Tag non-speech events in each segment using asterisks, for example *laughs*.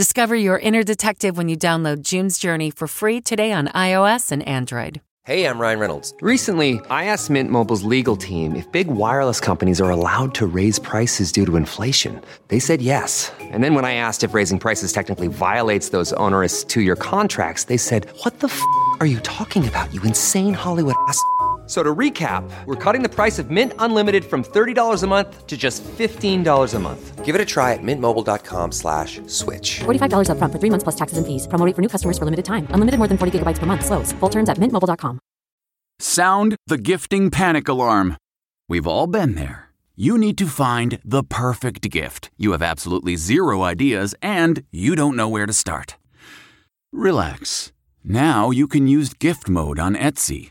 Discover your inner detective when you download June's Journey for free today on iOS and Android. Hey, I'm Ryan Reynolds. Recently, I asked Mint Mobile's legal team if big wireless companies are allowed to raise prices due to inflation. They said yes. And then when I asked if raising prices technically violates those onerous two year contracts, they said, What the f are you talking about, you insane Hollywood ass? So to recap, we're cutting the price of Mint Unlimited from $30 a month to just $15 a month. Give it a try at mintmobile.com slash switch. $45 up front for three months plus taxes and fees. Promo for new customers for limited time. Unlimited more than 40 gigabytes per month. Slows. Full terms at mintmobile.com. Sound the gifting panic alarm. We've all been there. You need to find the perfect gift. You have absolutely zero ideas and you don't know where to start. Relax. Now you can use gift mode on Etsy.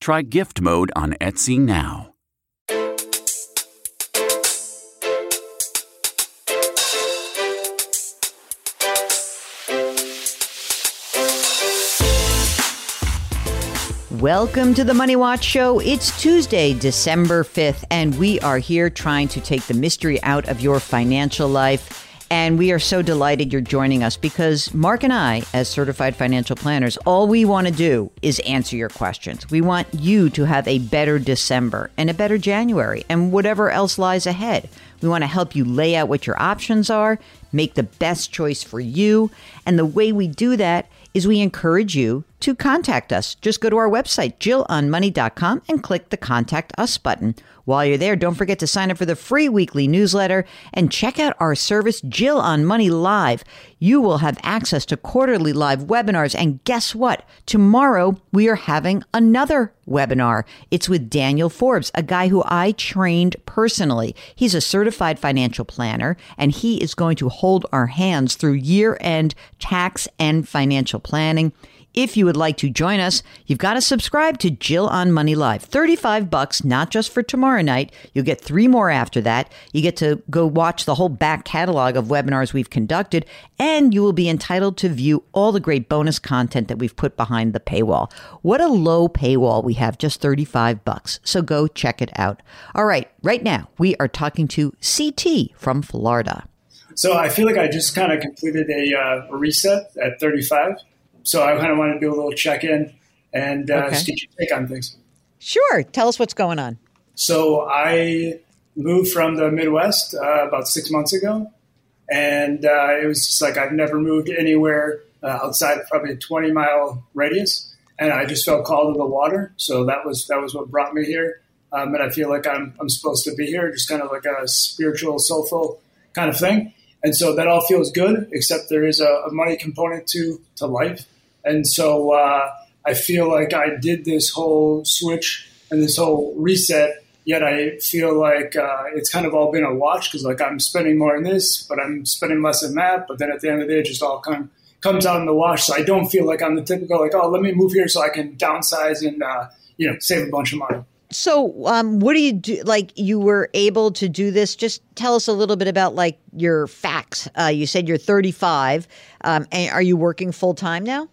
Try gift mode on Etsy now. Welcome to the Money Watch Show. It's Tuesday, December 5th, and we are here trying to take the mystery out of your financial life. And we are so delighted you're joining us because Mark and I, as certified financial planners, all we want to do is answer your questions. We want you to have a better December and a better January and whatever else lies ahead. We want to help you lay out what your options are, make the best choice for you. And the way we do that is we encourage you to contact us. Just go to our website, jillonmoney.com, and click the Contact Us button. While you're there, don't forget to sign up for the free weekly newsletter and check out our service, Jill on Money Live. You will have access to quarterly live webinars. And guess what? Tomorrow, we are having another webinar. It's with Daniel Forbes, a guy who I trained personally. He's a certified financial planner, and he is going to hold our hands through year end tax and financial planning. If you would like to join us, you've got to subscribe to Jill on Money Live. 35 bucks, not just for tomorrow night. You'll get three more after that. You get to go watch the whole back catalog of webinars we've conducted, and you will be entitled to view all the great bonus content that we've put behind the paywall. What a low paywall we have, just 35 bucks. So go check it out. All right, right now we are talking to CT from Florida. So I feel like I just kind of completed a, uh, reset at 35 so I kind of wanted to do a little check in and uh, okay. get your take on things. Sure. Tell us what's going on. So I moved from the Midwest uh, about six months ago, and uh, it was just like I've never moved anywhere uh, outside of probably a 20 mile radius, and I just felt called to the water. So that was that was what brought me here, um, and I feel like I'm I'm supposed to be here, just kind of like a spiritual, soulful kind of thing. And so that all feels good, except there is a, a money component to to life. And so uh, I feel like I did this whole switch and this whole reset. Yet I feel like uh, it's kind of all been a watch because like I'm spending more in this, but I'm spending less in that. But then at the end of the day, it just all kind of comes out in the wash. So I don't feel like I'm the typical like, oh, let me move here so I can downsize and uh, you know save a bunch of money. So, um, what do you do? Like, you were able to do this. Just tell us a little bit about like your facts. Uh, you said you're 35. Um, and are you working full time now?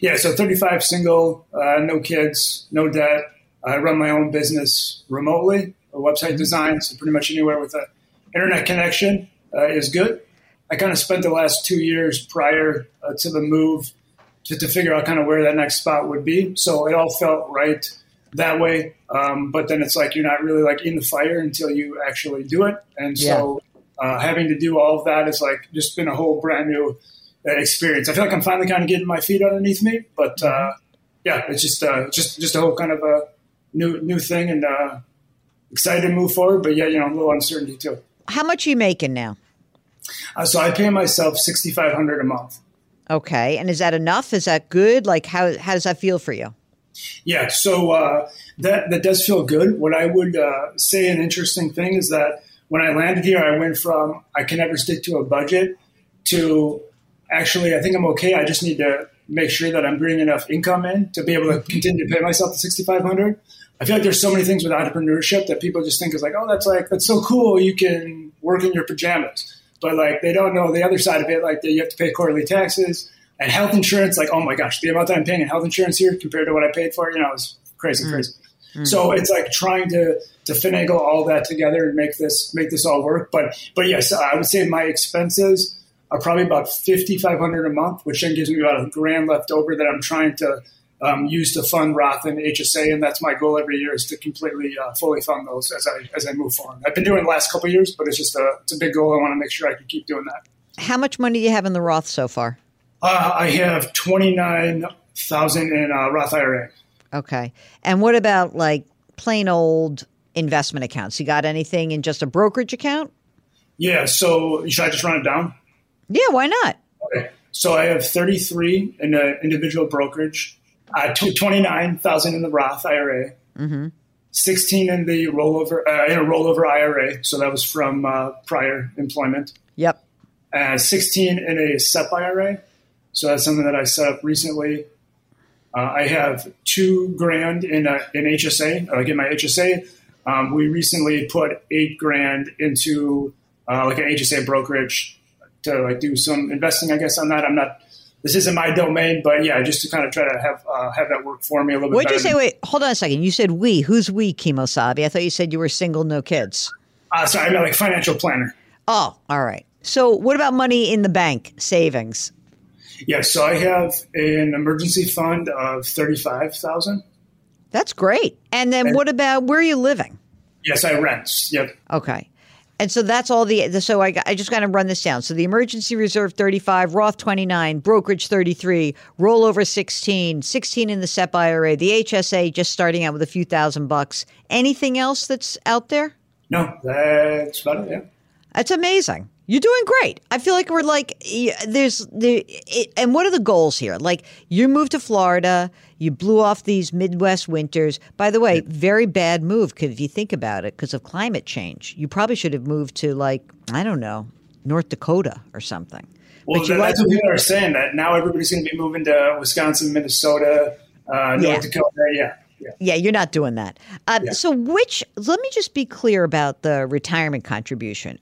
Yeah, so 35, single, uh, no kids, no debt. I run my own business remotely, a website design, so pretty much anywhere with an internet connection uh, is good. I kind of spent the last two years prior uh, to the move to, to figure out kind of where that next spot would be. So it all felt right that way. Um, but then it's like you're not really like in the fire until you actually do it. And so uh, having to do all of that is like just been a whole brand new experience. I feel like I'm finally kind of getting my feet underneath me, but uh, yeah, it's just uh, just just a whole kind of a new new thing and uh, excited to move forward. But yeah, you know, a little uncertainty too. How much are you making now? Uh, so I pay myself sixty five hundred a month. Okay, and is that enough? Is that good? Like, how how does that feel for you? Yeah, so uh, that that does feel good. What I would uh, say an interesting thing is that when I landed here, I went from I can never stick to a budget to actually I think I'm okay. I just need to make sure that I'm bringing enough income in to be able to mm-hmm. continue to pay myself the 6,500. I feel like there's so many things with entrepreneurship that people just think is like, oh, that's like that's so cool. You can work in your pajamas, but like they don't know the other side of it. Like that you have to pay quarterly taxes and health insurance. Like, oh my gosh, the amount that I'm paying in health insurance here compared to what I paid for, you know, is crazy, mm. crazy. Mm. So it's like trying to to finagle all that together and make this make this all work. But but yes, I would say my expenses are probably about fifty five hundred a month, which then gives me about a grand left over that I'm trying to um, use to fund Roth and HSA, and that's my goal every year is to completely uh, fully fund those as I as I move forward. I've been doing the last couple of years, but it's just a it's a big goal. I want to make sure I can keep doing that. How much money do you have in the Roth so far? Uh, I have twenty nine thousand in uh, Roth IRA. Okay, and what about like plain old investment accounts? You got anything in just a brokerage account? Yeah, so should I just run it down? Yeah, why not? Okay. So I have 33 in the individual brokerage, uh, 29,000 in the Roth IRA, 16 in the rollover uh, in a rollover IRA. So that was from uh, prior employment. Yep. Uh, 16 in a SEP IRA. So that's something that I set up recently. Uh, I have two grand in a, in HSA. Like in my HSA, um, we recently put eight grand into uh, like an HSA brokerage to like do some investing. I guess on that. I'm not. This isn't my domain, but yeah, just to kind of try to have uh, have that work for me a little bit. What'd you say? Wait, hold on a second. You said we. Who's we, Kemosabe? I thought you said you were single, no kids. Uh, sorry, I meant like financial planner. Oh, all right. So, what about money in the bank, savings? Yeah, so I have an emergency fund of thirty five thousand. That's great. And then, what about where are you living? Yes, I rent. Yep. Okay. And so that's all the, the so I, got- I just got to run this down. So the emergency reserve 35, Roth 29, brokerage 33, rollover 16, 16 in the SEP IRA, the HSA just starting out with a few thousand bucks. Anything else that's out there? No, that's about it. Yeah. That's amazing. You're doing great. I feel like we're like there's the it, and what are the goals here? Like you moved to Florida, you blew off these Midwest winters. By the way, very bad move if you think about it because of climate change. You probably should have moved to like I don't know, North Dakota or something. Well, But you that- that's what people are saying that now everybody's going to be moving to Wisconsin, Minnesota, uh, North Yeah. Dakota. Yeah. Yeah. Yeah, you're not doing that. Uh, Yeah. So, which, let me just be clear about the retirement contribution.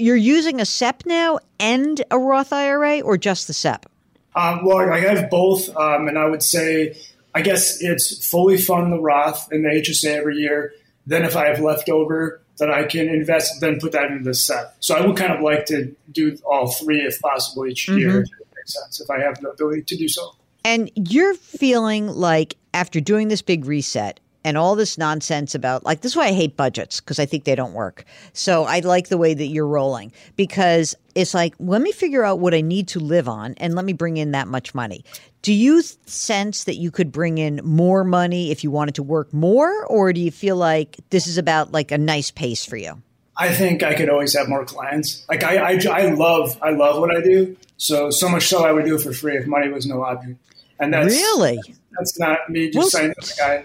You're using a SEP now and a Roth IRA or just the SEP? Um, well, I have both, um, and I would say, I guess it's fully fund the Roth and the HSA every year. Then, if I have leftover that I can invest, then put that into the SEP. So I would kind of like to do all three if possible each year. If it makes sense, if I have the ability to do so. And you're feeling like after doing this big reset and all this nonsense about like this is why I hate budgets because I think they don't work. So I like the way that you're rolling because it's like let me figure out what I need to live on and let me bring in that much money. Do you sense that you could bring in more money if you wanted to work more or do you feel like this is about like a nice pace for you? I think I could always have more clients. Like I, I, I love, I love what I do. So so much so I would do it for free if money was no object. And that's Really? That's not me just saying like I.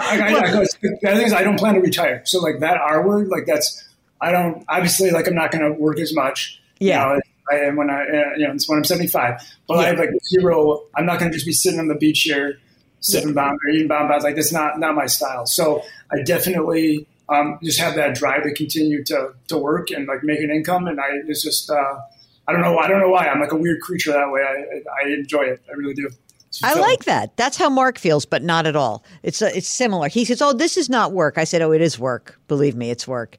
I, I, I, the thing is, I don't plan to retire. So like that R word, like that's I don't obviously like I'm not going to work as much. Yeah. You know, I am when I uh, you know it's when I'm 75. But I have like zero. I'm not going to just be sitting on the beach here, sipping bomb or eating bonbons. Like that's not not my style. So I definitely um, just have that drive to continue to to work and like make an income. And I it's just uh, I don't know I don't know why I'm like a weird creature that way. I I enjoy it. I really do. I fulfilling. like that. That's how Mark feels, but not at all. It's uh, it's similar. He says, "Oh, this is not work." I said, "Oh, it is work. Believe me, it's work."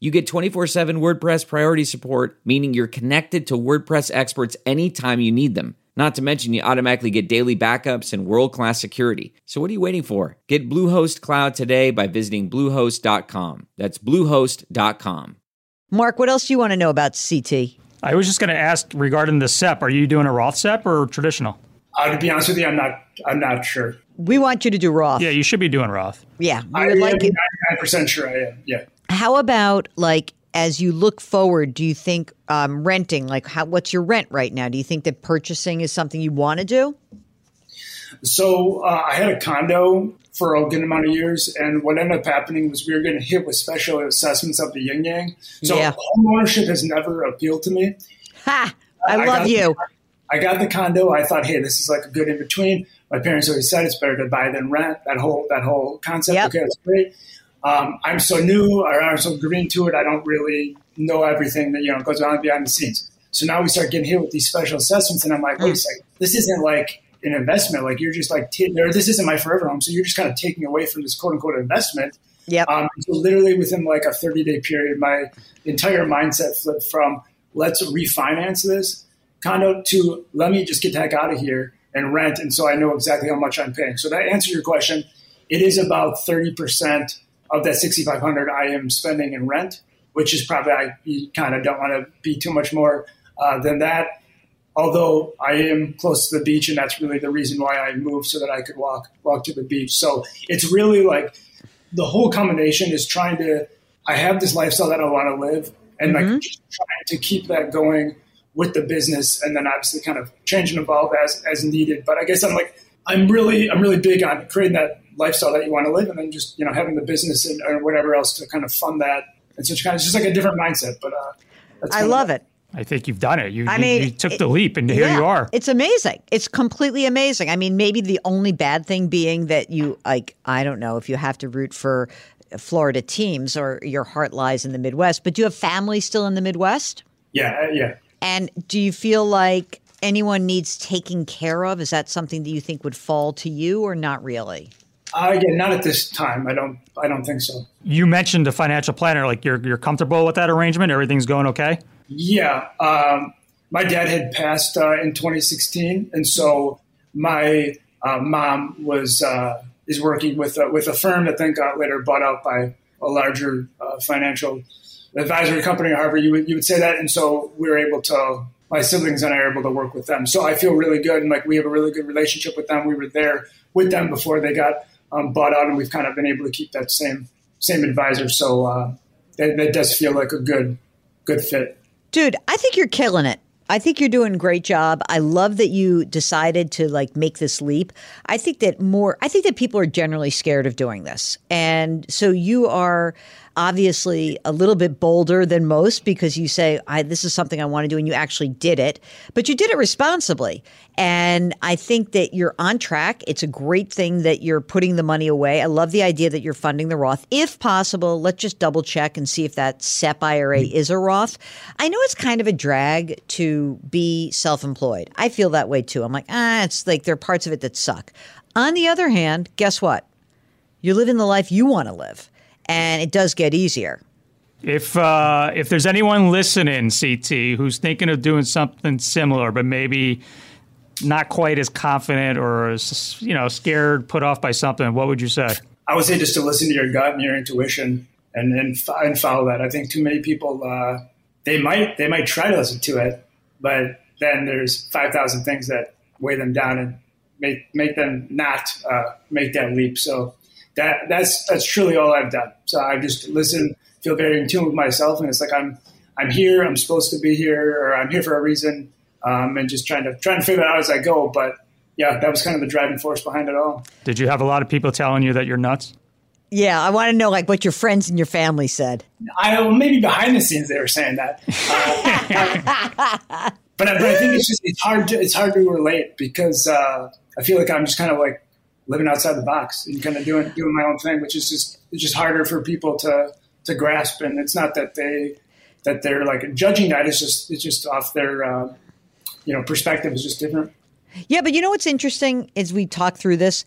you get 24 7 WordPress priority support, meaning you're connected to WordPress experts anytime you need them. Not to mention, you automatically get daily backups and world class security. So, what are you waiting for? Get Bluehost Cloud today by visiting Bluehost.com. That's Bluehost.com. Mark, what else do you want to know about CT? I was just going to ask regarding the SEP. Are you doing a Roth SEP or traditional? Uh, to be honest with you, I'm not. I'm not sure. We want you to do Roth. Yeah, you should be doing Roth. Yeah, we I would am like it. 99% sure I am. Yeah. How about like as you look forward? Do you think um, renting? Like, how? What's your rent right now? Do you think that purchasing is something you want to do? So uh, I had a condo for a good amount of years, and what ended up happening was we were getting hit with special assessments of the yin yang. So Yeah. home ownership has never appealed to me. Ha! I, I love you. I got the condo. I thought, hey, this is like a good in between. My parents always said it's better to buy than rent. That whole that whole concept. Yep. Okay, that's great. Um, I'm so new, or I'm so green to it. I don't really know everything that you know goes on behind the scenes. So now we start getting hit with these special assessments, and I'm like, Hmm. wait a second, this isn't like an investment. Like you're just like, t- or this isn't my forever home. So you're just kind of taking away from this quote unquote investment. Yeah. Um, so literally within like a 30 day period, my entire mindset flipped from let's refinance this condo to let me just get the heck out of here and rent. And so I know exactly how much I'm paying. So to answer your question, it is about 30% of that 6,500 I am spending in rent, which is probably, I kind of don't want to be too much more uh, than that. Although I am close to the beach, and that's really the reason why I moved so that I could walk walk to the beach. So it's really like the whole combination is trying to I have this lifestyle that I want to live and like just trying to keep that going with the business and then obviously kind of change and evolve as as needed. But I guess I'm like I'm really I'm really big on creating that lifestyle that you want to live and then just you know having the business and or whatever else to kind of fund that. And so it's kind of it's just like a different mindset. But uh that's I kind of- love it. I think you've done it. You, I mean, you took it- the leap, and here Yeah, you are. It's amazing. It's completely amazing. I mean, maybe the only bad thing being that you like I don't know if you have to root for Florida teams or your heart lies in the Midwest, but do you have family still in the Midwest? Yeah, uh, yeah. And do you feel like anyone needs taking care of? Is that something that you think would fall to you or not really? Uh, again, not at this time. I don't I don't think so. You mentioned a financial planner. Like you're you're comfortable with that arrangement. Everything's going okay. Yeah, um, my dad had passed uh, in 2016, and so my uh, mom was uh, is working with a, with a firm that then got later bought out by a larger uh, financial advisory company, or however you would you would say that. And so we were able to. My siblings and I are able to work with them, so I feel really good, and like we have a really good relationship with them. We were there with them before they got um, bought out, and we've kind of been able to keep that same same advisor. So uh, that, that does feel like a good good fit. Dude, I think you're killing it. I think you're doing a great job. I love that you decided to like make this leap. I think that more I think that people are generally scared of doing this. And so you are obviously a little bit bolder than most because you say, I, This is something I want to do, and you actually did it, but you did it responsibly. And I think that you're on track. It's a great thing that you're putting the money away. I love the idea that you're funding the Roth. If possible, let's just double check and see if that SEP IRA mm. is a Roth. I know it's kind of a drag to be self employed. I feel that way too. I'm like, ah, it's like there are parts of it that suck. On the other hand, guess what? You're living the life you want to live, and it does get easier. If uh, if there's anyone listening, CT, who's thinking of doing something similar, but maybe not quite as confident or you know scared, put off by something, what would you say? I would say just to listen to your gut and your intuition, and and, and follow that. I think too many people uh, they might they might try to listen to it, but then there's five thousand things that weigh them down and make make them not uh, make that leap. So that that's that's truly all I've done. So I just listen, feel very in tune with myself, and it's like I'm I'm here, I'm supposed to be here, or I'm here for a reason, um, and just trying to trying to figure it out as I go. But yeah, that was kind of the driving force behind it all. Did you have a lot of people telling you that you're nuts? Yeah, I want to know like what your friends and your family said. I well, maybe behind the scenes they were saying that, *laughs* uh, but, I, but, I, think it's just it's hard to it's hard to relate because uh, I feel like I'm just kind of like living outside the box and kind of doing doing my own thing, which is just it's just harder for people to to grasp. And it's not that they that they're like judging that. It's just it's just off their uh, you know perspective is just different. Yeah, but you know what's interesting is we talk through this.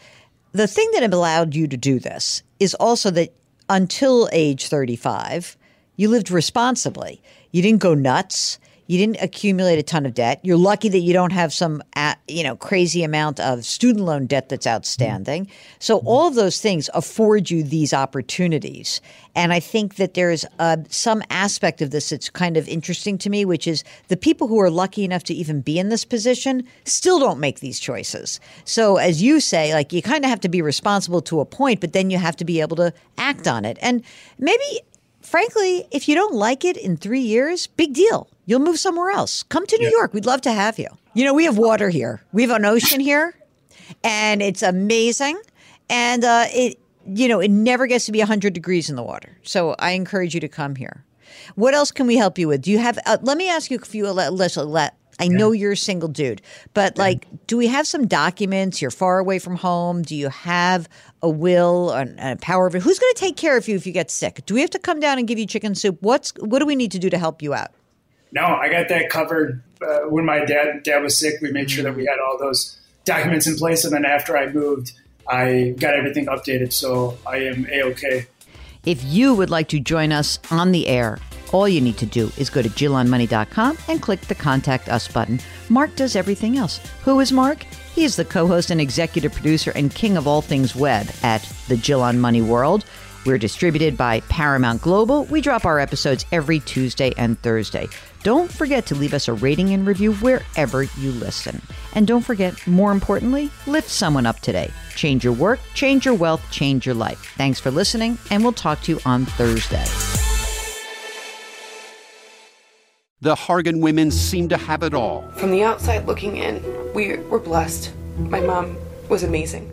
The thing that allowed you to do this is also that until age 35, you lived responsibly. You didn't go nuts. You didn't accumulate a ton of debt. You're lucky that you don't have some, uh, you know, crazy amount of student loan debt that's outstanding. So all of those things afford you these opportunities. And I think that there's uh, some aspect of this that's kind of interesting to me, which is the people who are lucky enough to even be in this position still don't make these choices. So as you say, like you kind of have to be responsible to a point, but then you have to be able to act on it. And maybe frankly, if you don't like it in three years, big deal. You'll move somewhere else. Come to New yeah. York. We'd love to have you. You know, we have water here. We have an ocean here, and it's amazing. And uh, it, you know, it never gets to be 100 degrees in the water. So I encourage you to come here. What else can we help you with? Do you have? Uh, let me ask you a few. Let I know you're a single dude, but like, do we have some documents? You're far away from home. Do you have a will and a power of it? Who's going to take care of you if you get sick? Do we have to come down and give you chicken soup? What's what do we need to do to help you out? No, I got that covered. Uh, when my dad dad was sick, we made sure that we had all those documents in place, and then after I moved, I got everything updated, so I am a okay. If you would like to join us on the air all you need to do is go to JillOnMoney.com and click the Contact Us button. Mark does everything else. Who is Mark? He is the co host and executive producer and king of all things web at the Jill on Money World. We're distributed by Paramount Global. We drop our episodes every Tuesday and Thursday. Don't forget to leave us a rating and review wherever you listen. And don't forget, more importantly, lift someone up today. Change your work, change your wealth, change your life. Thanks for listening, and we'll talk to you on Thursday. The Hargan women seem to have it all. From the outside looking in, we were blessed. My mom was amazing.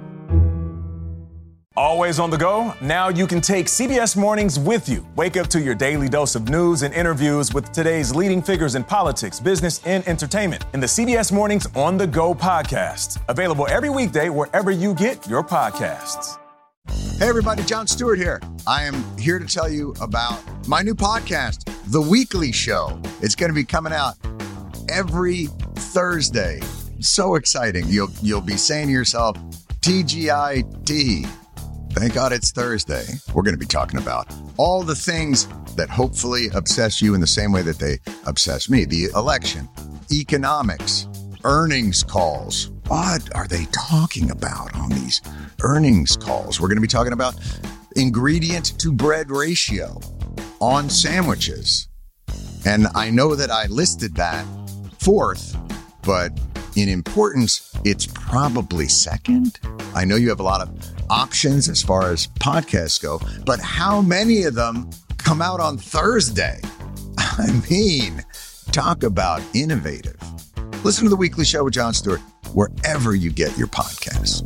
Always on the go? Now you can take CBS Mornings with you. Wake up to your daily dose of news and interviews with today's leading figures in politics, business, and entertainment in the CBS Mornings On the Go podcast. Available every weekday wherever you get your podcasts. Hey, everybody, Jon Stewart here. I am here to tell you about my new podcast, The Weekly Show. It's going to be coming out every Thursday so exciting. You'll you'll be saying to yourself, TGIT. Thank God it's Thursday. We're going to be talking about all the things that hopefully obsess you in the same way that they obsess me. The election, economics, earnings calls. What are they talking about on these earnings calls? We're going to be talking about ingredient to bread ratio on sandwiches. And I know that I listed that fourth, but in importance, it's probably second. I know you have a lot of options as far as podcasts go, but how many of them come out on Thursday? *laughs* I mean, talk about innovative. Listen to the weekly show with Jon Stewart wherever you get your podcasts.